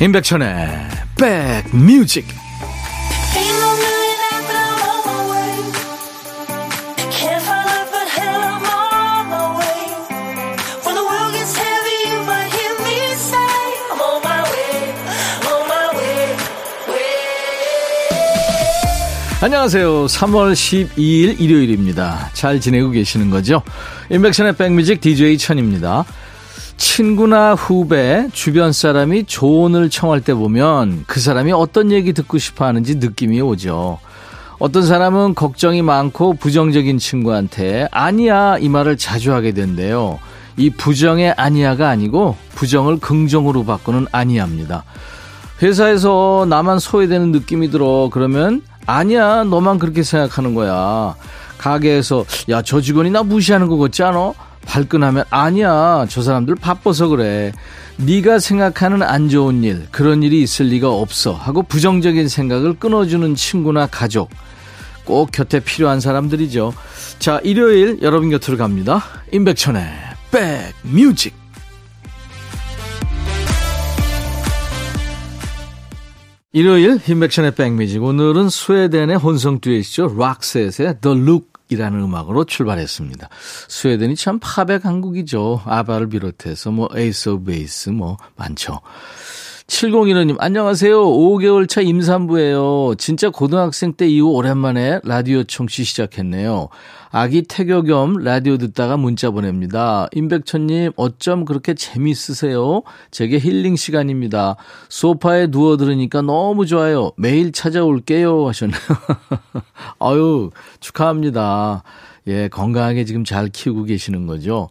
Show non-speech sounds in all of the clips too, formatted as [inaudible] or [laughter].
임백천의 백뮤직 안녕하세요. 3월 12일 일요일입니다. 잘 지내고 계시는 거죠? 임백천의 백뮤직 DJ 천입니다. 친구나 후배, 주변 사람이 조언을 청할 때 보면 그 사람이 어떤 얘기 듣고 싶어 하는지 느낌이 오죠. 어떤 사람은 걱정이 많고 부정적인 친구한테 아니야 이 말을 자주 하게 된대요. 이 부정의 아니야가 아니고 부정을 긍정으로 바꾸는 아니야입니다. 회사에서 나만 소외되는 느낌이 들어 그러면 아니야 너만 그렇게 생각하는 거야. 가게에서 야 저 직원이 나 무시하는 거 같지 않아? 발끈하면 아니야 저 사람들 바빠서 그래. 네가 생각하는 안 좋은 일 그런 일이 있을 리가 없어 하고 부정적인 생각을 끊어주는 친구나 가족. 꼭 곁에 필요한 사람들이죠. 자 일요일 여러분 곁으로 갑니다. 임백천의 백뮤직. 일요일 임백천의 백뮤직. 오늘은 스웨덴의 혼성 듀엣이죠. 락셋의 The Look 이라는 음악으로 출발했습니다. 스웨덴이 참 팝의 강국이죠. 아바를 비롯해서 뭐 에이스 오브 베이스 뭐 많죠. 7015님, 안녕하세요. 5개월 차 임산부예요. 진짜 고등학생 때 이후 오랜만에 라디오 청취 시작했네요. 아기 태교 겸 라디오 듣다가 문자 보냅니다. 임백천님, 어쩜 그렇게 재밌으세요? 제게 힐링 시간입니다. 소파에 누워 들으니까 너무 좋아요. 매일 찾아올게요. 하셨네요. [laughs] 아유, 축하합니다. 예, 건강하게 지금 잘 키우고 계시는 거죠.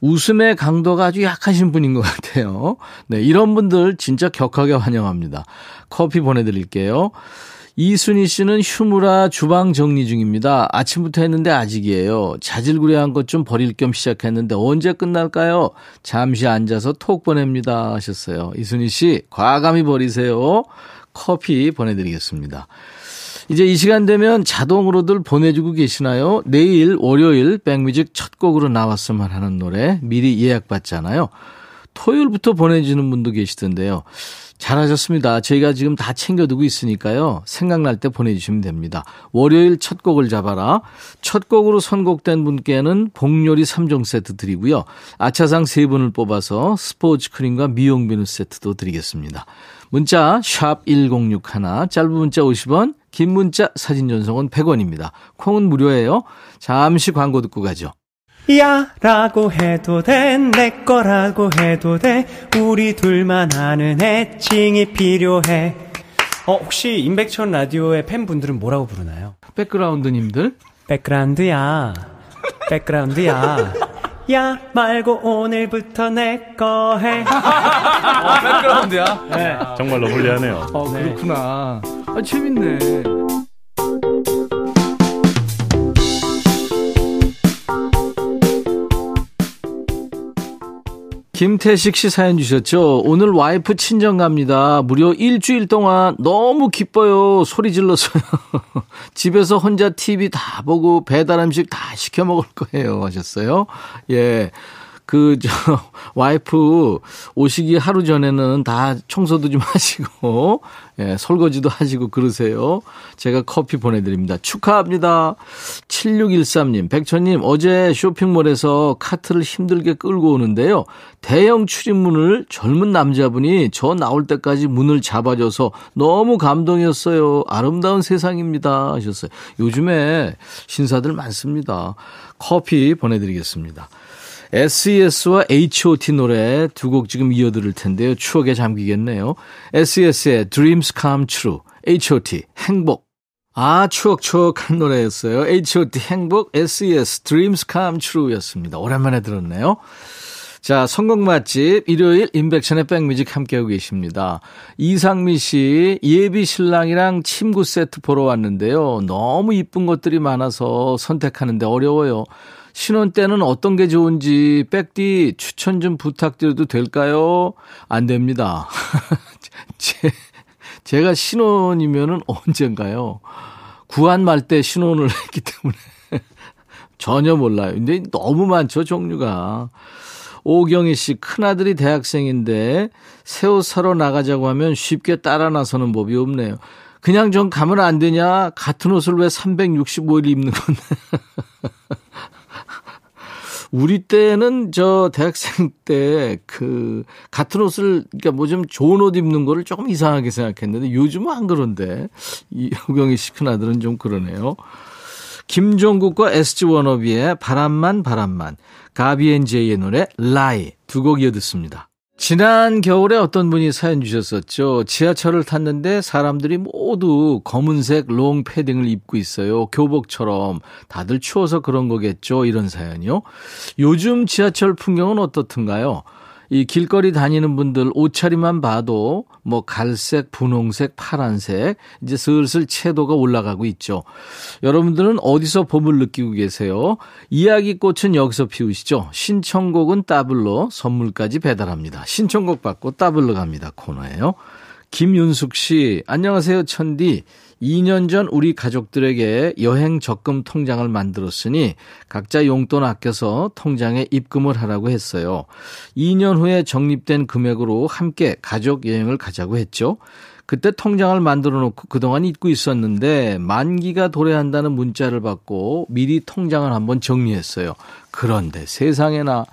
웃음의 강도가 아주 약하신 분인 것 같아요. 네, 이런 분들 진짜 격하게 환영합니다. 커피 보내드릴게요. 이순희 씨는 휴무라 주방 정리 중입니다. 아침부터 했는데 아직이에요. 자질구레한 것 좀 버릴 겸 시작했는데 언제 끝날까요? 잠시 앉아서 톡 보냅니다. 하셨어요. 이순희 씨, 과감히 버리세요. 커피 보내드리겠습니다. 이제 이 시간 되면 자동으로들 보내주고 계시나요? 내일 월요일 백뮤직 첫 곡으로 나왔으면 하는 노래 미리 예약받잖아요. 토요일부터 보내주는 분도 계시던데요. 잘하셨습니다. 저희가 지금 다 챙겨두고 있으니까요. 생각날 때 보내주시면 됩니다. 월요일 첫 곡을 잡아라. 첫 곡으로 선곡된 분께는 복요리 3종 세트 드리고요. 아차상 3분을 뽑아서 스포츠 크림과 미용 비누 세트도 드리겠습니다. 문자 1061, 짧은 문자 50원, 긴 문자 사진 전송은 100원입니다. 콩은 무료예요. 잠시 광고 듣고 가죠. 야 라고 해도 돼 내 거라고 해도 돼 우리 둘만 아는 애칭이 필요해 어 혹시 임백천 라디오의 팬분들은 뭐라고 부르나요? 백그라운드님들 백그라운드야 백그라운드야 야 말고 오늘부터 내 거 해. 어, 백그라운드야? 네. 정말로 불리하네요. 어, 그렇구나. 아, 재밌네. 김태식 씨 사연 주셨죠? 오늘 와이프 친정 갑니다. 무려 일주일 동안 너무 기뻐요. 소리 질렀어요. [laughs] 집에서 혼자 TV 다 보고 배달 음식 다 시켜 먹을 거예요. 하셨어요. 예. 그, 저, [laughs] 와이프 오시기 하루 전에는 다 청소도 좀 [laughs] 하시고, 예, 설거지도 하시고 그러세요. 제가 커피 보내드립니다. 축하합니다. 7613님, 백천님, 어제 쇼핑몰에서 카트를 힘들게 끌고 오는데요. 대형 출입문을 젊은 남자분이 저 나올 때까지 문을 잡아줘서 너무 감동이었어요. 아름다운 세상입니다. 하셨어요. 요즘에 신사들 많습니다. 커피 보내드리겠습니다. SES와 H.O.T 노래 두 곡 지금 이어들을 텐데요. 추억에 잠기겠네요. SES의 Dreams Come True, H.O.T 행복. 아, 추억, 추억한 노래였어요. H.O.T 행복, SES Dreams Come True 였습니다. 오랜만에 들었네요. 자, 성공 맛집, 일요일 인백션의 백뮤직 함께하고 계십니다. 이상미 씨, 예비 신랑이랑 침구 세트 보러 왔는데요. 너무 이쁜 것들이 많아서 선택하는데 어려워요. 신혼 때는 어떤 게 좋은지 백디 추천 좀 부탁드려도 될까요? 안 됩니다. [laughs] 제, 제가 신혼이면은 언젠가요? 구한 말 때 신혼을 [laughs] 했기 때문에 [laughs] 전혀 몰라요. 근데 너무 많죠, 종류가. 오경희 씨, 큰아들이 대학생인데 새 옷 사러 나가자고 하면 쉽게 따라 나서는 법이 없네요. 그냥 좀 가면 안 되냐? 같은 옷을 왜 365일 입는 건데. 우리 때는 저 대학생 때 그 같은 옷을 그러니까 뭐 좀 좋은 옷 입는 거를 조금 이상하게 생각했는데 요즘은 안 그런데 이 호경이 시 큰아들은 좀 그러네요. 김종국과 SG 워너비의 바람만 바람만 가비앤제이의 노래 Lie 두 곡 이어 듣습니다. 지난 겨울에 어떤 분이 사연 주셨었죠. 지하철을 탔는데 사람들이 모두 검은색 롱 패딩을 입고 있어요. 교복처럼. 다들 추워서 그런 거겠죠. 이런 사연이요. 요즘 지하철 풍경은 어떻든가요? 이 길거리 다니는 분들 옷차림만 봐도 뭐 갈색, 분홍색, 파란색 이제 슬슬 채도가 올라가고 있죠. 여러분들은 어디서 봄을 느끼고 계세요? 이야기꽃은 여기서 피우시죠. 신청곡은 따블로 선물까지 배달합니다. 신청곡 받고 따블로 갑니다. 코너예요. 김윤숙 씨, 안녕하세요, 천디. 2년 전 우리 가족들에게 여행 적금 통장을 만들었으니 각자 용돈 아껴서 통장에 입금을 하라고 했어요. 2년 후에 적립된 금액으로 함께 가족 여행을 가자고 했죠. 그때 통장을 만들어 놓고 그동안 잊고 있었는데 만기가 도래한다는 문자를 받고 미리 통장을 한번 정리했어요. 그런데 세상에나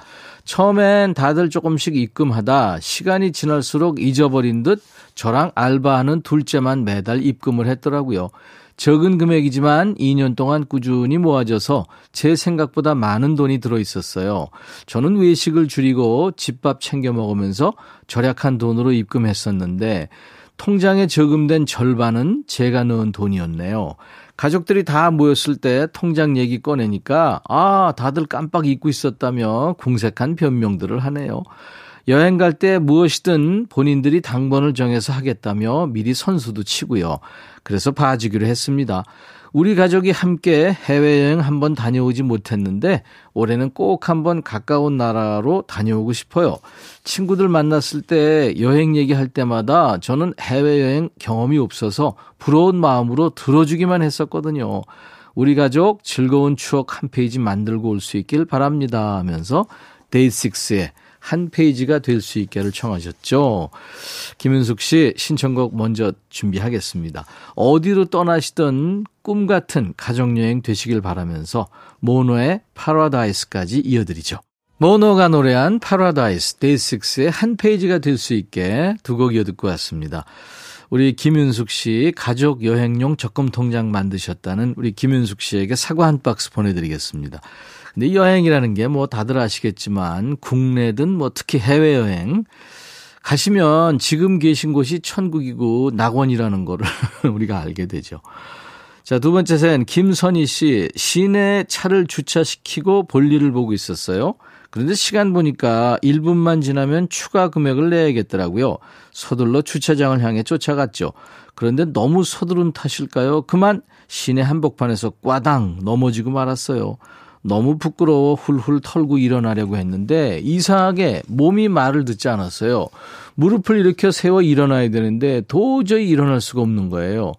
처음엔 다들 조금씩 입금하다 시간이 지날수록 잊어버린 듯 저랑 알바하는 둘째만 매달 입금을 했더라고요. 적은 금액이지만 2년 동안 꾸준히 모아져서 제 생각보다 많은 돈이 들어 있었어요. 저는 외식을 줄이고 집밥 챙겨 먹으면서 절약한 돈으로 입금했었는데 통장에 저금된 절반은 제가 넣은 돈이었네요. 가족들이 다 모였을 때 통장 얘기 꺼내니까 아, 다들 깜빡 잊고 있었다며 궁색한 변명들을 하네요. 여행 갈 때 무엇이든 본인들이 당번을 정해서 하겠다며 미리 선수도 치고요. 그래서 봐주기로 했습니다. 우리 가족이 함께 해외여행 한번 다녀오지 못했는데 올해는 꼭 한번 가까운 나라로 다녀오고 싶어요. 친구들 만났을 때 여행 얘기할 때마다 저는 해외여행 경험이 없어서 부러운 마음으로 들어주기만 했었거든요. 우리 가족 즐거운 추억 한 페이지 만들고 올 수 있길 바랍니다 하면서 데이식스의 한 페이지가 될 수 있게를 청하셨죠. 김윤숙 씨 신청곡 먼저 준비하겠습니다. 어디로 떠나시던 꿈 같은 가족여행 되시길 바라면서 모노의 파라다이스까지 이어드리죠. 모노가 노래한 파라다이스 데이식스의 한 페이지가 될 수 있게 두 곡 이어 듣고 왔습니다. 우리 김윤숙 씨 가족 여행용 적금 통장 만드셨다는 우리 김윤숙 씨에게 사과 한 박스 보내드리겠습니다. 근데 여행이라는 게 뭐 다들 아시겠지만 국내든 뭐 특히 해외여행 가시면 지금 계신 곳이 천국이고 낙원이라는 거를 [laughs] 우리가 알게 되죠. 자, 두 번째 사연 김선희 씨 시내 차를 주차시키고 볼일을 보고 있었어요. 그런데 시간 보니까 1분만 지나면 추가 금액을 내야겠더라고요. 서둘러 주차장을 향해 쫓아갔죠. 그런데 너무 서두른 탓일까요? 그만 시내 한복판에서 꽈당 넘어지고 말았어요. 너무 부끄러워 훌훌 털고 일어나려고 했는데 이상하게 몸이 말을 듣지 않았어요. 무릎을 이렇게 세워 일어나야 되는데 도저히 일어날 수가 없는 거예요.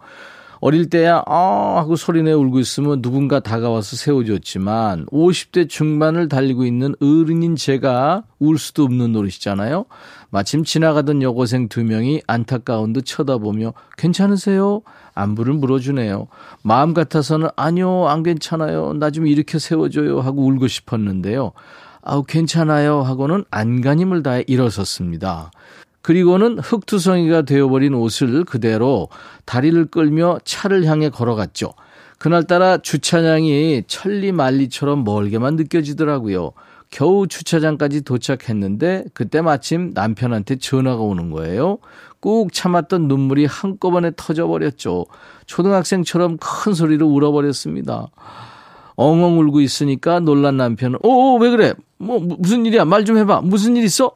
어릴 때야 아 하고 소리내 울고 있으면 누군가 다가와서 세워줬지만 50대 중반을 달리고 있는 어른인 제가 울 수도 없는 노릇이잖아요. 마침 지나가던 여고생 두 명이 안타까운 듯 쳐다보며 괜찮으세요? 안부를 물어주네요. 마음 같아서는 아니요 안 괜찮아요. 나 좀 일으켜 세워줘요 하고 울고 싶었는데요. 아우 괜찮아요 하고는 안간힘을 다해 일어섰습니다. 그리고는 흙투성이가 되어버린 옷을 그대로 다리를 끌며 차를 향해 걸어갔죠. 그날따라 주차장이 천리만리처럼 멀게만 느껴지더라고요. 겨우 주차장까지 도착했는데 그때 마침 남편한테 전화가 오는 거예요. 꾹 참았던 눈물이 한꺼번에 터져버렸죠. 초등학생처럼 큰 소리로 울어버렸습니다. 엉엉 울고 있으니까 놀란 남편은, 오, 왜 그래? 뭐, 무슨 일이야? 말 좀 해봐. 무슨 일 있어?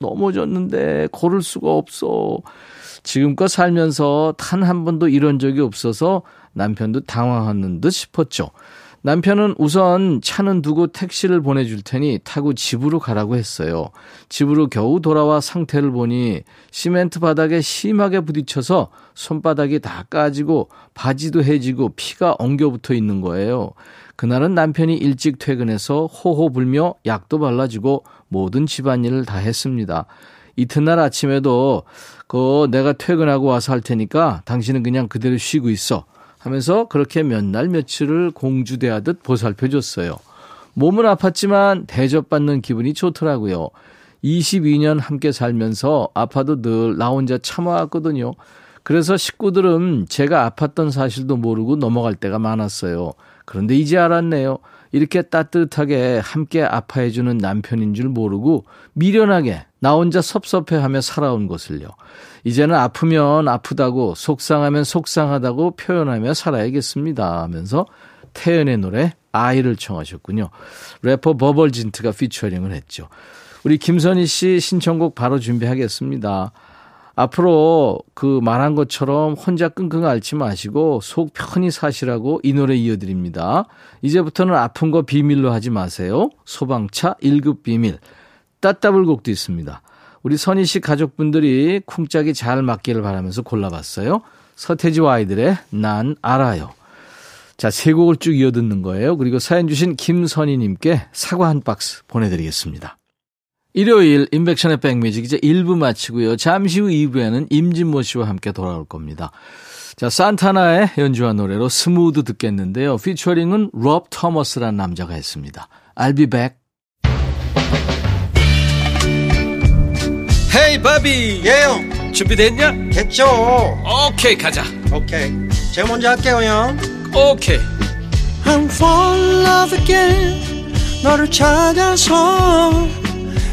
넘어졌는데 걸을 수가 없어. 지금껏 살면서 단 한 번도 이런 적이 없어서 남편도 당황하는 듯 싶었죠. 남편은 우선 차는 두고 택시를 보내줄 테니 타고 집으로 가라고 했어요. 집으로 겨우 돌아와 상태를 보니 시멘트 바닥에 심하게 부딪혀서 손바닥이 다 까지고 바지도 해지고 피가 엉겨붙어 있는 거예요. 그날은 남편이 일찍 퇴근해서 호호 불며 약도 발라주고 모든 집안일을 다 했습니다. 이튿날 아침에도 그 내가 퇴근하고 와서 할 테니까 당신은 그냥 그대로 쉬고 있어. 하면서 그렇게 몇 날 며칠을 공주대하듯 보살펴 줬어요. 몸은 아팠지만 대접받는 기분이 좋더라고요. 22년 함께 살면서 아파도 늘 나 혼자 참아왔거든요. 그래서 식구들은 제가 아팠던 사실도 모르고 넘어갈 때가 많았어요. 그런데 이제 알았네요. 이렇게 따뜻하게 함께 아파해주는 남편인 줄 모르고 미련하게 나 혼자 섭섭해하며 살아온 것을요. 이제는 아프면 아프다고 속상하면 속상하다고 표현하며 살아야겠습니다 하면서 태연의 노래 아이를 청하셨군요. 래퍼 버벌진트가 피처링을 했죠. 우리 김선희 씨 신청곡 바로 준비하겠습니다. 앞으로 그 말한 것처럼 혼자 끙끙 앓지 마시고 속 편히 사시라고 이 노래 이어드립니다. 이제부터는 아픈 거 비밀로 하지 마세요. 소방차 1급 비밀. 따따블곡도 있습니다. 우리 선희 씨 가족분들이 쿵짝이 잘 맞기를 바라면서 골라봤어요. 서태지와 아이들의 난 알아요. 자, 세 곡을 쭉 이어듣는 거예요. 그리고 사연 주신 김선희님께 사과 한 박스 보내드리겠습니다. 일요일 인백션의 백뮤직 이제 1부 마치고요. 잠시 후 2부에는 임진모 씨와 함께 돌아올 겁니다. 자, 산타나의 연주한 노래로 Smooth 듣겠는데요. 피처링은 롭 토머스라는 남자가 했습니다. I'll be back. Hey 바비 예 형 준비됐냐? 됐죠 오케이 가자 오케이 제가 먼저 할게요 형 오케이 I'm fall in love again 너를 찾아서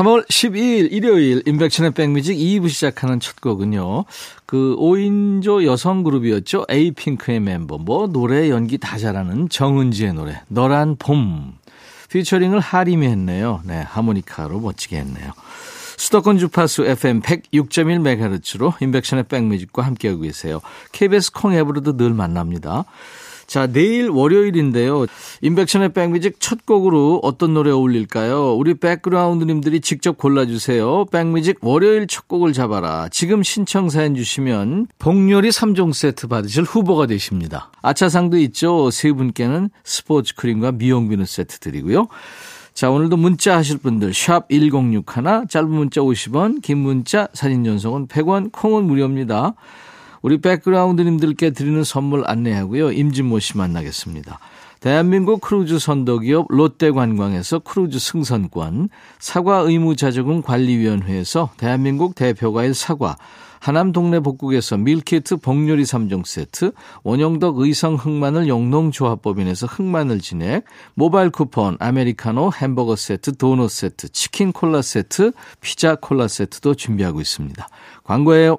3월 12일 일요일 임백천의 백뮤직 2부 시작하는 첫 곡은요. 그 5인조 여성 그룹이었죠. 에이핑크의 멤버 뭐 노래 연기 다 잘하는 정은지의 노래 너란 봄 피처링을 하림이 했네요. 네 하모니카로 멋지게 했네요. 수도권 주파수 FM 106.1MHz로 임백천의 백뮤직과 함께하고 계세요. KBS 콩 앱으로도 늘 만납니다. 자, 내일 월요일인데요. 인백션의 백뮤직 첫 곡으로 어떤 노래 어울릴까요? 우리 백그라운드님들이 직접 골라주세요. 백뮤직 월요일 첫 곡을 잡아라. 지금 신청 사연 주시면 복요리 3종 세트 받으실 후보가 되십니다. 아차상도 있죠. 세 분께는 스포츠 크림과 미용 비누 세트 드리고요. 자, 오늘도 문자 하실 분들 샵 1061, 짧은 문자 50원, 긴 문자 사진 전송은 100원, 콩은 무료입니다. 우리 백그라운드님들께 드리는 선물 안내하고요. 임진모 씨 만나겠습니다. 대한민국 크루즈 선도기업 롯데관광에서 크루즈 승선권, 사과 의무자조금 관리위원회에서 대한민국 대표과일 사과, 하남 동네 복국에서 밀키트 복요리 3종 세트, 원영덕 의성 흑마늘 영농조합법인에서 흑마늘 진액, 모바일 쿠폰, 아메리카노 햄버거 세트, 도넛 세트, 치킨 콜라 세트, 피자 콜라 세트도 준비하고 있습니다. 광고예요.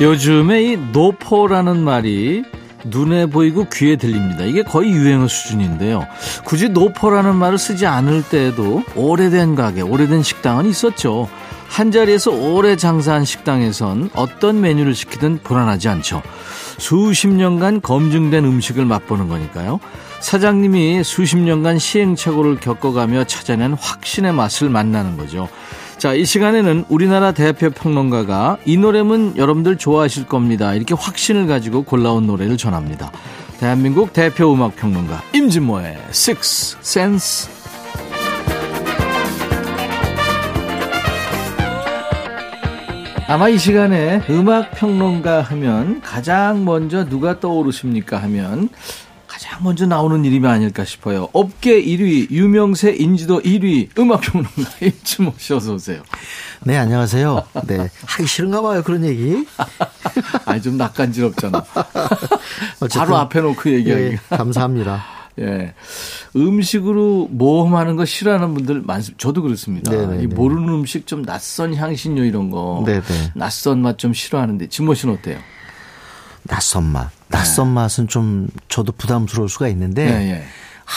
요즘에 이 노포라는 말이 눈에 보이고 귀에 들립니다. 이게 거의 유행어 수준인데요. 굳이 노포라는 말을 쓰지 않을 때에도 오래된 가게, 오래된 식당은 있었죠. 한 자리에서 오래 장사한 식당에선 어떤 메뉴를 시키든 불안하지 않죠. 수십 년간 검증된 음식을 맛보는 거니까요. 사장님이 수십 년간 시행착오를 겪어가며 찾아낸 확신의 맛을 만나는 거죠. 자, 이 시간에는 우리나라 대표 평론가가 이 노래면 여러분들 좋아하실 겁니다. 이렇게 확신을 가지고 골라온 노래를 전합니다. 대한민국 대표 음악 평론가 임진모의 Six Sense. 아마 이 시간에 음악 평론가 하면 가장 먼저 누가 떠오르십니까 하면 먼저 나오는 이름이 아닐까 싶어요. 업계 1위, 유명세 인지도 1위, 음악평론가 [laughs] 임치모 씨 어서 오세요. 네, 안녕하세요. 네. 하기 싫은가 봐요, 그런 얘기. [laughs] 아니, 좀 낯간지럽잖아. [laughs] 바로 앞에 놓고 얘기하기. 네, 감사합니다. 예. 음식으로 모험하는 거 싫어하는 분들 많습니다. 저도 그렇습니다. 네네네. 네, 이 네. 모르는 음식 좀 낯선 향신료 이런 거. 네네. 네. 낯선 맛 좀 싫어하는데, 진모 씨는 어때요? 낯선 맛. 낯선 네. 맛은 좀 저도 부담스러울 수가 있는데 네, 네.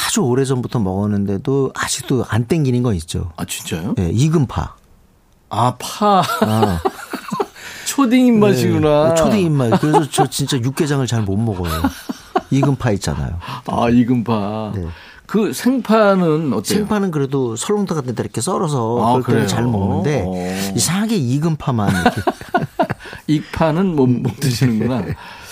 아주 오래 전부터 먹었는데도 아직도 안 땡기는 건 있죠. 아 진짜요? 네, 익은 파. 아 파. 아. [laughs] 초딩 입맛이구나. 네, 초딩 입맛. 그래서 저 진짜 육개장을 잘 못 먹어요. 익은 파 있잖아요. 아 익은 파. 네. 그 생파는 어때요? 생파는 그래도 설렁탕 같은 데 이렇게 썰어서 아, 그럴 잘 먹는데 오. 어. 이상하게 익은 파만 이렇게. [laughs] 익파는 못, 못 드시는구나. [laughs]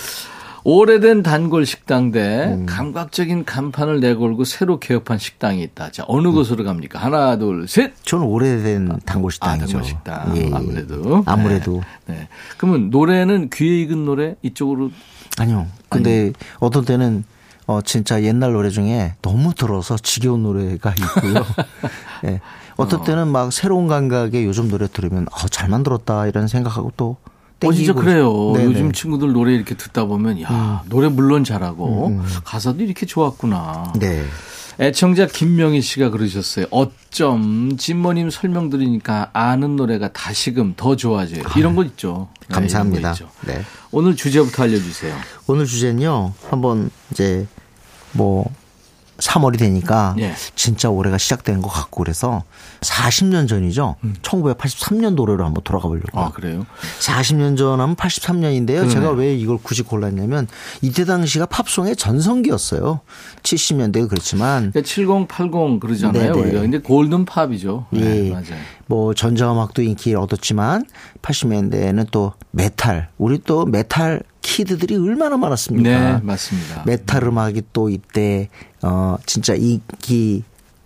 오래된 단골 식당 대 음. 감각적인 간판을 내걸고 새로 개업한 식당이 있다. 자, 어느 음. 곳으로 갑니까? 하나, 둘, 셋. 저는 오래된 단골 식당이죠. 아, 단골 식당. 예. 아무래도. 아무래도. 네. 네. 그러면 노래는 귀에 익은 노래 이쪽으로 아니요. 근데 아니요. 어떤 때는 어 진짜 옛날 노래 중에 너무 들어서 지겨운 노래가 있고요. [laughs] 예. 네. 어떤 때는 막 새로운 감각의 요즘 노래 들으면 어, 잘 만들었다 이런 생각하고 또 어, 진짜 그래요. 네네. 요즘 친구들 노래 이렇게 듣다 보면, 야, 음. 노래 물론 잘하고, 음, 음. 가사도 이렇게 좋았구나. 네. 애청자 김명희 씨가 그러셨어요. 어쩜 진모님 설명 들으니까 아는 노래가 다시금 더 좋아져요. 이런 거 있죠. 네, 감사합니다. 네, 네. 오늘 주제부터 알려주세요. 오늘 주제는요. 한번 이제 뭐 3월이 되니까 예. 진짜 올해가 시작되는 것 같고 그래서 40년 전이죠. 음. 1983년도 노래로 한번 돌아가 보려고. 아, 그래요? 40년 전 하면 83년인데요. 제가 왜 이걸 굳이 골랐냐면 이때 당시가 팝송의 전성기였어요. 70년대 그렇지만 그러니까 70, 80 그러잖아요. 네네. 우리가. 근데 골든 팝이죠. 예. 네, 맞아요. 뭐 전자음악도 인기를 얻었지만 80년대에는 또 메탈, 우리 또 메탈 kid들이 얼마나 많았습니까? 네, 맞습니다. 메탈 음악이 또 이때 어 진짜 인기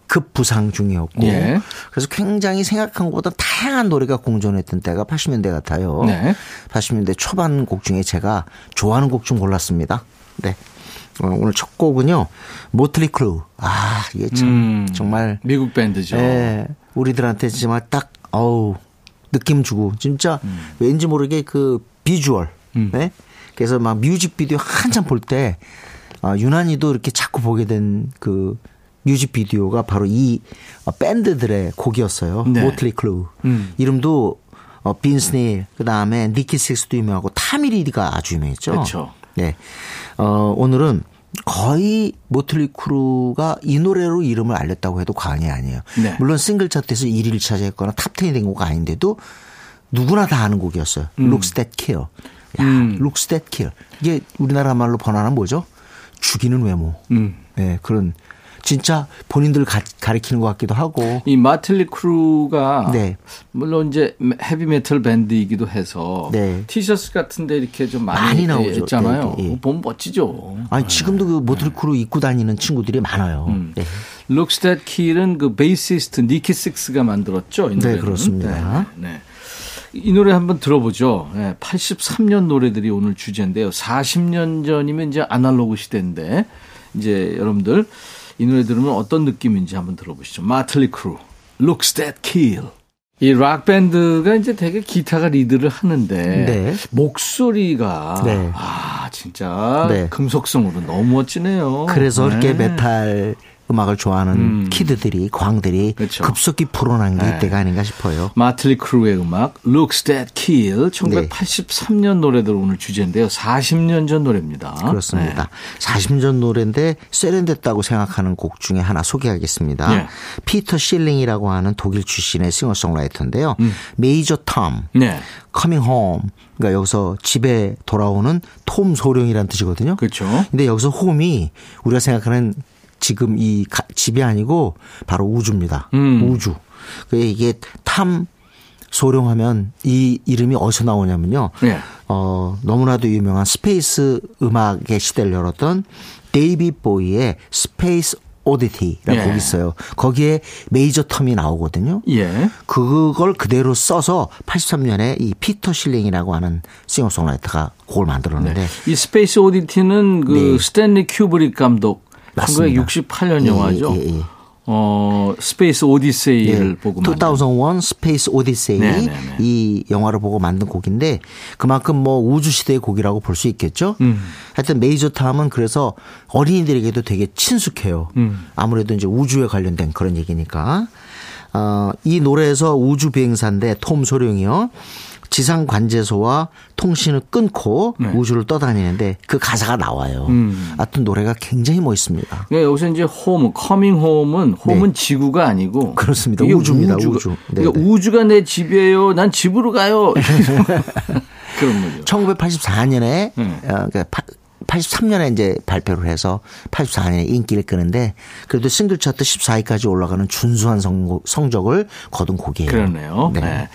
급부상 중이었고 예. 그래서 굉장히 생각한 것보다 다양한 노래가 공존했던 때가 80년대 같아요. 네. 80년대 초반 곡 중에 제가 좋아하는 곡 좀 골랐습니다. 네. 어, 오늘 첫 곡은요. 모틀리 크루. 아, 이게 참 음, 정말 미국 밴드죠. 네. 우리들한테 정말 딱 어우 느낌 주고 진짜 음. 왠지 모르게 그 비주얼. 음. 네? 그래서 막 뮤직비디오 한참 볼 때, 아, 유난히도 이렇게 자꾸 보게 된 그 뮤직비디오가 바로 이 어, 밴드들의 곡이었어요. 네. 모틀리 클루. 음. 이름도 어, 빈스 닐, 그 다음에 니키 섹스도 유명하고 타미 리가 아주 유명했죠. 그렇죠. 네. 어, 오늘은 거의 모틀리 크루가 이 노래로 이름을 알렸다고 해도 과언이 아니에요. 네. 물론 싱글 차트에서 1위를 차지했거나 탑10이 된 곡 아닌데도 누구나 다 아는 곡이었어요. 음. Looks That Kill. 야, 음. looks that kill. 이게 우리나라 말로 번안하면 뭐죠? 죽이는 외모. 음. 네, 그런 진짜 본인들 가, 가리키는 것 같기도 하고. 이 마틀리 크루가 네. 물론 이제 헤비 메탈 밴드이기도 해서 네. 티셔츠 같은데 이렇게 좀 많이, 많이 나오죠. 있잖아요. 네, 네. 보면 멋지죠. 아니 지금도 그 모틀리 크루 입고 다니는 친구들이 많아요. 음. 네. Looks That Kill은 그 베이시스트 니키 식스가 만들었죠. 네, 그렇습니다. 네. 네. 이 노래 한번 들어보죠. 네, 83년 노래들이 오늘 주제인데요. 40년 전이면 이제 아날로그 시대인데 이제 여러분들 이 노래 들으면 어떤 느낌인지 한번 들어보시죠. 마틀리 크루, Looks That Kill. 이 락밴드가 이제 되게 기타가 리드를 하는데 네. 목소리가 네. 아 진짜 네. 금속성으로 너무 멋지네요. 그래서 이렇게 네. 메탈 음악을 좋아하는 음. 키드들이 광들이 그렇죠. 급속히 불어난 게 네. 이때가 아닌가 싶어요. 마틀리 크루의 음악 Looks That Kill 1983년 네. 노래들 오늘 주제인데요. 40년 전 노래입니다. 그렇습니다. 네. 40년 전 노래인데 세련됐다고 생각하는 곡 중에 하나 소개하겠습니다. 네. 피터 실링이라고 하는 독일 출신의 싱어송라이터인데요. 음. Major Tom, 네. Coming Home. 그러니까 여기서 집에 돌아오는 톰 소령이라는 뜻이거든요. 그렇죠. 근데 여기서 홈이 우리가 생각하는 지금 이 집이 아니고 바로 우주입니다. 음. 우주. 그 이게 톰 소령 하면 이 이름이 어디서 나오냐면요. 네. 어, 너무나도 유명한 space 음악의 시대를 열었던 데이비드 보위의 Space Oddity라고 예. 있어요. 거기에 Major Tom이 나오거든요. 예. 그걸 그대로 써서 83년에 이 피터 실링이라고 하는 싱어송라이터가 곡을 만들었는데 네. 이 Space Oddity는 그 네. 스탠리 큐브릭 감독 맞습니다. 1968년 영화죠. 예, 예, 예. 어, Space Odyssey를 네. 보고 2001 Space Odyssey 네네네. 이 영화를 보고 만든 곡인데 그만큼 뭐 우주 시대의 곡이라고 볼 수 있겠죠. 음. 하여튼 Major Tom은 그래서 어린이들에게도 되게 친숙해요. 음. 아무래도 이제 우주에 관련된 그런 얘기니까. 어, 이 노래에서 우주 비행사인데 톰 소령이요. 지상 관제소와 통신을 끊고 네. 우주를 떠다니는데 그 가사가 나와요. 음. 하여튼 노래가 굉장히 멋있습니다. 네, 여기서 이제 홈, Coming Home은 홈은 네. 지구가 아니고 그렇습니다. 우주입니다. 우주가, 우주. 네, 그러니까 네. 우주가 내 집이에요. 난 집으로 가요. [laughs] [laughs] 그런 거죠. 1984년에 네. 어, 그러니까 83년에 이제 발표를 해서 84년에 인기를 끄는데 그래도 싱글 차트 14위까지 올라가는 준수한 성적을 거둔 곡이에요. 그렇네요. 네. 네.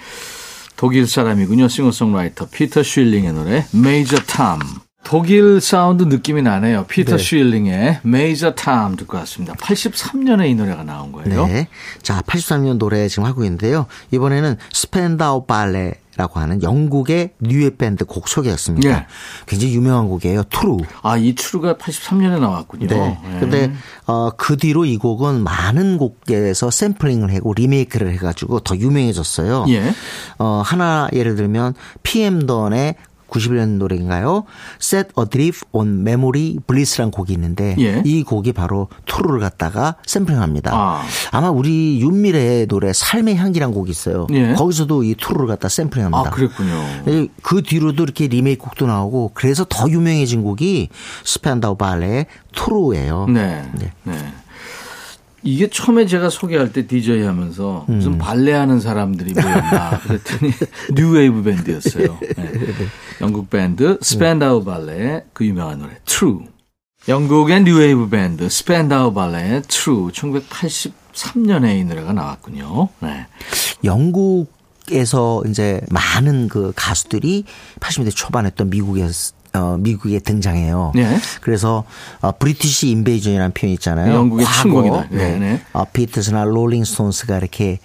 독일 사람이군요. 싱어송라이터 피터 쉴링의 노래 Major Tom. 독일 사운드 느낌이 나네요. 피터 네. 쉴링의 Major Tom 듣고 왔습니다. 83년에 이 노래가 나온 거예요. 네. 자, 83년 노래 지금 하고 있는데요. 이번에는 스펜다우 발레 라고 하는 영국의 뉴웨이브 밴드 곡 소개였습니다. 네. 굉장히 유명한 곡이에요. True. 아, 이 True가 83년에 나왔군요. 네. 네. 근데 어, 그 뒤로 이 곡은 많은 곡에서 샘플링을 하고 리메이크를 해가지고 더 유명해졌어요. 예. 어, 하나 예를 들면 PM 던의 91년 노래인가요? Set Adrift on Memory Bliss란 곡이 있는데 예. 이 곡이 바로 투루를 갖다가 샘플링합니다. 아. 마 우리 윤미래의 노래 삶의 향기란 곡이 있어요. 예. 거기서도 이 투루를 갖다 샘플링합니다. 아, 그랬군요. 그 뒤로도 이렇게 리메이크 곡도 나오고 그래서 더 유명해진 곡이 스펜다우 발레의 투루예요. 네. 네. 네. 이게 처음에 제가 소개할 때 디저이 하면서 음. 무슨 발레하는 사람들이 모였나 그랬더니 [laughs] 뉴웨이브 밴드였어요. 네. 영국 밴드 스펜다우 발레의 그 유명한 노래 True. 영국의 뉴웨이브 밴드 스펜다우 발레의 True 1983년에 이 노래가 나왔군요. 네. 영국 에서 이제 많은 그 가수들이 80년대 초반에 또 미국에 어, 미국에 등장해요. 네. 그래서 어, British Invasion이라는 표현 있잖아요. 영국의 침공이다. 네. 네. 어, 비틀스나 롤링스톤스가 이렇게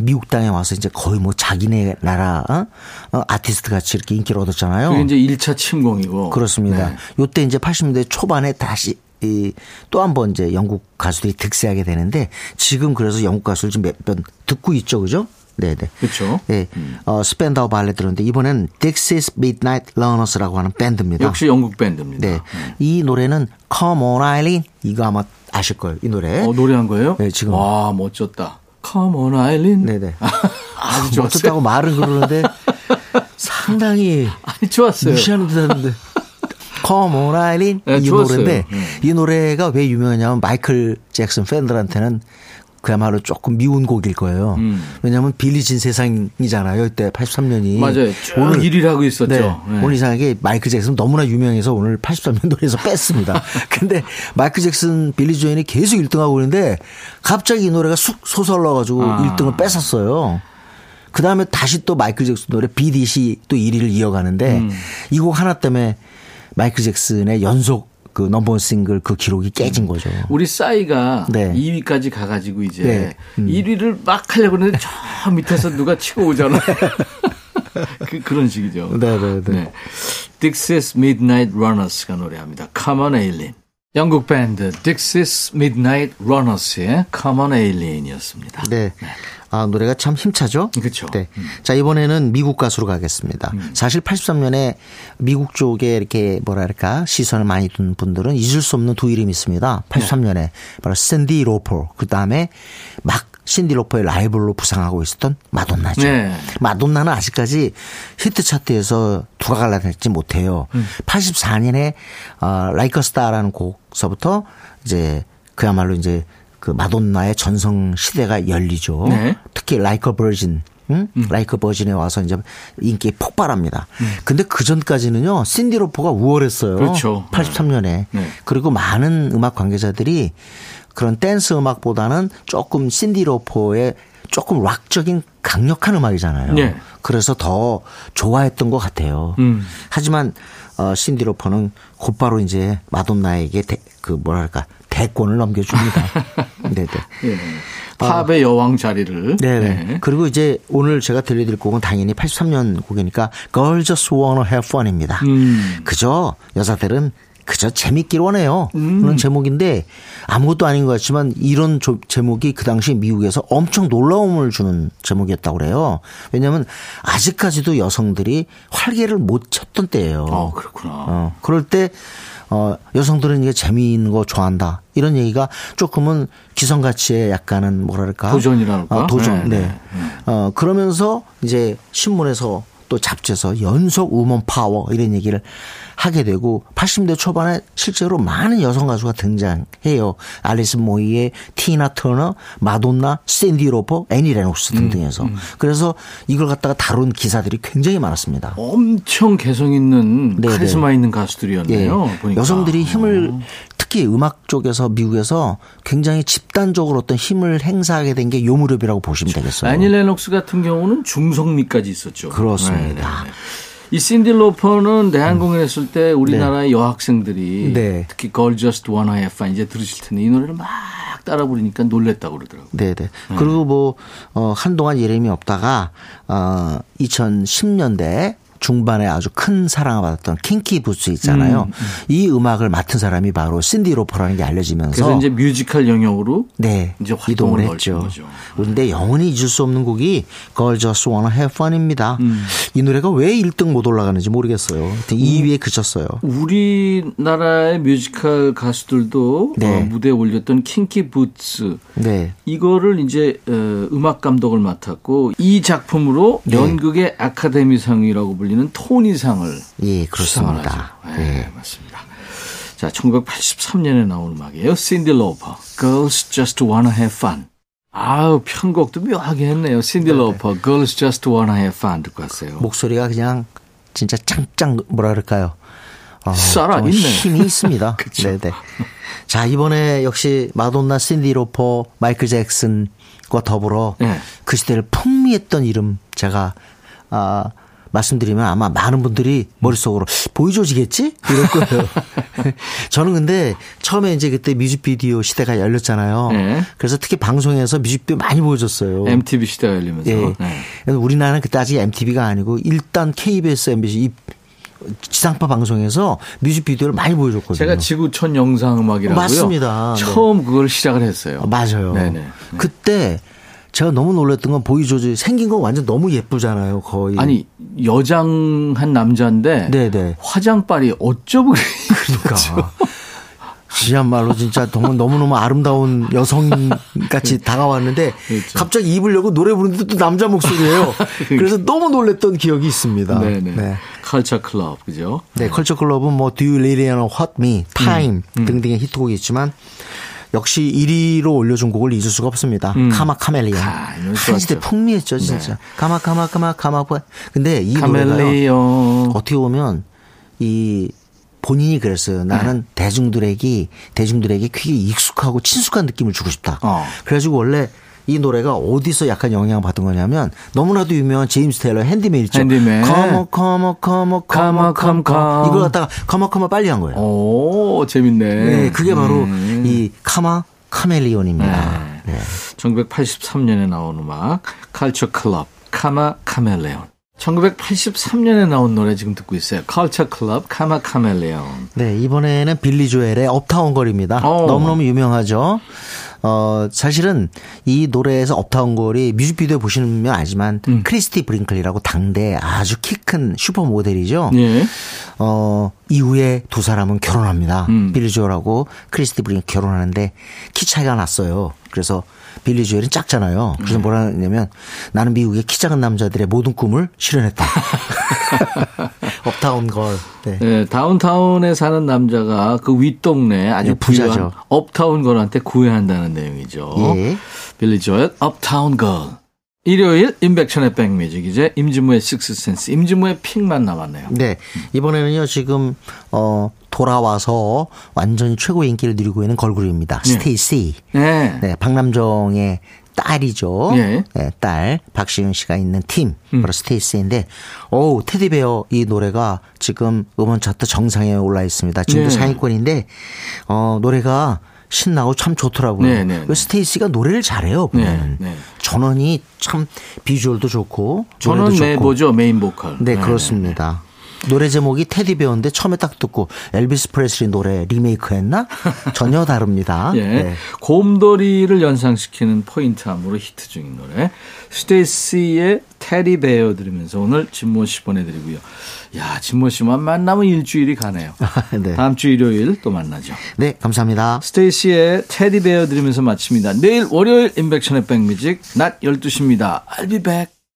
미국 땅에 와서 이제 거의 뭐 자기네 나라 어? 어, 아티스트 같이 이렇게 인기를 얻었잖아요. 그게 이제 1차 침공이고. 그렇습니다. 네. 요때 이제 80년대 초반에 다시 이 또 한번 이제 영국 가수들이 득세하게 되는데 지금 그래서 영국 가수를 지금 몇 번 듣고 있죠, 그죠? 네네. 그렇죠. 네. 음. 어, 스펜다우 발레 들었는데 이번엔 Dexys Midnight Runners라고 하는 밴드입니다. 역시 영국 밴드입니다. 네. 음. 이 노래는 Come On Eileen 이거 아마 아실 거예요. 이 노래. 어, 노래한 거예요? 네, 지금. 와, 멋졌다. Come On Eileen. 네네. [laughs] 아주 멋졌다고 말은 그러는데 [laughs] 상당히 아니 좋았어요. 무시하는 듯 하는데. Come on, Eileen. 네, 이 좋았어요. 노래인데 네. 이 노래가 왜 유명하냐면 마이클 잭슨 팬들한테는 그야말로 조금 미운 곡일 거예요. 음. 왜냐하면 빌리진 세상이잖아요. 이때 83년이. 맞아요. 오늘 1위를 하고 있었죠. 네. 네. 오늘 이상하게 마이클 잭슨 너무나 유명해서 오늘 83년 노래에서 뺐습니다. [laughs] 근데 마이클 잭슨, Billie Jean이 계속 1등하고 있는데 갑자기 이 노래가 쑥 솟아올라가지고 아. 1등을 뺏었어요. 그 다음에 다시 또 마이클 잭슨 노래 비디시 또 1위를 이어가는데 음. 이곡 하나 때문에 마이클 잭슨의 연속 그 넘버원 싱글 그 기록이 깨진 음. 거죠. 우리 싸이가 네. 2위까지 가가지고 이제 네. 음. 1위를 막 하려고 하는데 저 밑에서 누가 치고 오잖아요. [laughs] 그, 그런 식이죠. 네네네. 네. Dixie's Midnight Runners가 노래합니다. Come on, Aileen. 영국 밴드 Dixie's Midnight Runners의 Common Alien이었습니다. 네. 네. 아, 노래가 참 힘차죠? 그렇죠. 네. 음. 자, 이번에는 미국 가수로 가겠습니다. 음. 사실 83년에 미국 쪽에 이렇게 뭐랄까 시선을 많이 둔 분들은 잊을 수 없는 두 이름이 있습니다. 83년에 네. 바로 샌디 로퍼, 그 다음에 막 신디 로퍼의 라이벌로 부상하고 있었던 마돈나죠. 네. 마돈나는 아직까지 히트 차트에서 두각을 내지 못해요. 음. 84년에 어, Lucky Star라는 곡서부터 이제 그야말로 이제 그 마돈나의 전성 시대가 열리죠. 네. 특히 Like a Virgin 응? 음. Like a Virgin에 와서 이제 인기 폭발합니다. 음. 근데 그 전까지는요, 신디 로퍼가 우월했어요. 그렇죠. 83년에. 네. 그리고 많은 음악 관계자들이 그런 댄스 음악보다는 조금 신디로퍼의 조금 락적인 강력한 음악이잖아요. 네. 그래서 더 좋아했던 것 같아요. 음. 하지만 어, 신디로퍼는 곧바로 이제 마돈나에게 대, 그 뭐랄까 대권을 넘겨줍니다. 네네. [laughs] 네. 팝의 어. 여왕 자리를. 네네. 네. 그리고 이제 오늘 제가 들려드릴 곡은 당연히 83년 곡이니까 Girl Just Wanna Have Fun입니다. 음. 그저 여자들은 그저 재밌길 원해요. 음. 그런 제목인데 아무것도 아닌 것 같지만 이런 조, 제목이 그 당시 미국에서 엄청 놀라움을 주는 제목이었다고 그래요. 왜냐하면 아직까지도 여성들이 활개를 못 쳤던 때예요. 어, 그렇구나. 어, 그럴 때 어, 여성들은 이게 재미있는 거 좋아한다. 이런 얘기가 조금은 기성가치의 약간은 뭐랄까. 도전이랄까. 어, 도전. 네. 네. 네. 어, 그러면서 이제 신문에서 또 잡지에서 연속 우먼 파워 이런 얘기를 하게 되고 80대 초반에 실제로 많은 여성 가수가 등장해요. 앨리슨 모이예 티나 터너, 마돈나, 신디 로퍼, 애니 레녹스 등등해서. 음, 음. 그래서 이걸 갖다가 다룬 기사들이 굉장히 많았습니다. 엄청 개성 있는 네네. 카리스마 있는 가수들이었네요. 예. 여성들이 힘을 어. 특히 음악 쪽에서 미국에서 굉장히 집단적으로 어떤 힘을 행사하게 된 게 요 무렵이라고 보시면 되겠어요. 애니 레녹스 같은 경우는 중성미까지 있었죠. 그렇습니다. 네네. 네, 네. 이 신디 로퍼는 대한공연 했을 때 우리나라의 네. 여학생들이 네. 특히 Girl Just Wanna Have Fun 이제 들으실 텐데 이 노래를 막 따라 부르니까 놀랬다고 그러더라고요. 네네. 네. 그리고 뭐, 어, 한동안 예림이 없다가, 어, 2010년대 중반에 아주 큰 사랑을 받았던 킹키 부츠 있잖아요. 음, 음. 이 음악을 맡은 사람이 바로 신디 로퍼라는 게 알려지면서 그래서 이제 뮤지컬 영역으로 네 이제 이동을 했죠. 그런데 영원히 잊을 수 없는 곡이 Girl Just Wanna Have Fun입니다. 음. 이 노래가 왜 1등 못 올라가는지 모르겠어요. 2위에 음. 그쳤어요. 우리나라의 뮤지컬 가수들도 네. 어, 무대에 올렸던 Kinky Boots 네. 이거를 이제 어, 음악 감독을 맡았고 이 작품으로 네. 연극의 아카데미상이라고 불리 불리는 토니상을 예, 그렇습니다. 네, 네, 맞습니다. 자, 1983년에 나온 음악이에요. 신디 로퍼, Girls Just Wanna Have Fun. 아우, 편곡도 묘하게 했네요. 신디 로퍼, Girls Just Wanna Have Fun 듣고 왔어요. 목소리가 그냥 진짜 짱짱 뭐라 그럴까요? 어, 살아 있네. 힘이 있습니다. [laughs] 네 네. 자, 이번에 역시 마돈나, 신디 로퍼, 마이클 잭슨과 더불어 네. 그 시대를 풍미했던 이름 제가 아 말씀드리면 아마 많은 분들이 머릿속으로 보여줘지겠지? 이럴 거예요. [laughs] 저는 근데 처음에 이제 그때 뮤직비디오 시대가 열렸잖아요. 네. 그래서 특히 방송에서 뮤직비디오 많이 보여줬어요. MTV 시대가 열리면서. 예. 네. 우리나라는 그때 아직 MTV가 아니고 일단 KBS, MBC 이 지상파 방송에서 뮤직비디오를 많이 보여줬거든요. 제가 지구촌 영상음악이라고요. 맞습니다. 처음 네. 그걸 시작을 했어요. 맞아요. 네네. 그때 제가 너무 놀랐던 건 보이조지 생긴 건 완전 너무 예쁘잖아요, 거의. 아니 여장한 남자인데 네네. 화장빨이 어쩌고 [laughs] 그러니까. 지한말로 진짜 너무 너무너무 아름다운 여성 같이 [laughs] 다가왔는데 그렇죠. 갑자기 입으려고 노래 부르는데 또 남자 목소리예요. [laughs] 그래서 너무 놀랬던 기억이 있습니다. 네네. 네. 컬처 클럽 그죠? 네, 컬처 클럽은 뭐 Do You Really Know What Me, Time 음, 음. 등등의 히트곡이 있지만 역시 1위로 올려준 곡을 잊을 수가 없습니다. 음. Karma Chameleon. 아, 한 시대 풍미했죠, 진짜. 네. karma karma karma karma 근데 이 노래가 어떻게 보면 이 본인이 그랬어요. 나는 네. 대중들에게 대중들에게 꽤 익숙하고 친숙한 느낌을 주고 싶다. 어. 그래가지고 원래 이 노래가 어디서 약간 영향을 받은 거냐면 너무나도 유명한 제임스 테일러 Handy Man 있죠. Handy Man. come a come a come a come a come a 이걸 갖다가 come a come a 빨리 한 거예요. 오 재밌네. 네, 그게 바로 음. 이 Karma Chameleon입니다. 네. 네. 1983년에 나온 음악 칼처 클럽 카마 카멜레온. 1983년에 나온 노래 지금 듣고 있어요. Culture Club Karma Chameleon. 네, 이번에는 빌리 조엘의 Uptown Girl입니다. 오. 너무너무 유명하죠. 어, 사실은 이 노래에서 Uptown Girl이 뮤직비디오 보시면 알지만 음. 크리스티 브링클리라고 당대 아주 키 큰 슈퍼 모델이죠. 예. 어, 이후에 두 사람은 결혼합니다. 음. 빌리 조엘하고 크리스티 브링클리 결혼하는데 키 차이가 났어요. 그래서 빌리 조엘은 작잖아요. 그래서 네. 뭐라 했냐면 나는 미국의 키 작은 남자들의 모든 꿈을 실현했다. [laughs] Uptown Girl. 네. 네. 다운타운에 사는 남자가 그 윗동네 아주 네, 부자죠. uptown girl한테 구애한다는 내용이죠. 예. 빌리 조엘 Uptown Girl. 일요일 임백천의 백뮤직 이제 임진모의 식스센스 임진모의 pick만 남았네요. 네 이번에는요 지금 어 돌아와서 완전히 최고 인기를 누리고 있는 걸그룹입니다. 네. 스테이시. 네. 네 박남정의 딸이죠. 네. 네, 딸 박시은 씨가 있는 팀 음. 바로 STAYC인데 오 Teddy Bear 이 노래가 지금 음원 차트 정상에 올라 있습니다. 지금도 네. 상위권인데 어 노래가 신나고 참 좋더라고요. 네네. 네, STAYC가 노래를 잘해요. 보면 네, 네. 전원이 참 비주얼도 좋고 전원 메보죠 메인 보컬. 네, 네 그렇습니다. 노래 제목이 Teddy Bear인데 처음에 딱 듣고 엘비스 프레슬리 노래 리메이크 했나? 전혀 다릅니다. [laughs] 예. 네. 곰돌이를 연상시키는 포인트 안무로 히트 중인 노래. STAYC의 Teddy Bear 들으면서 오늘 진모 씨 보내드리고요. 야, 진모 씨만 만나면 일주일이 가네요. [laughs] 네. 다음 주 일요일 또 만나죠. 네, 감사합니다. STAYC의 Teddy Bear 들으면서 마칩니다. 내일 월요일 임백천의 백뮤직 낮 12시입니다. I'll be back.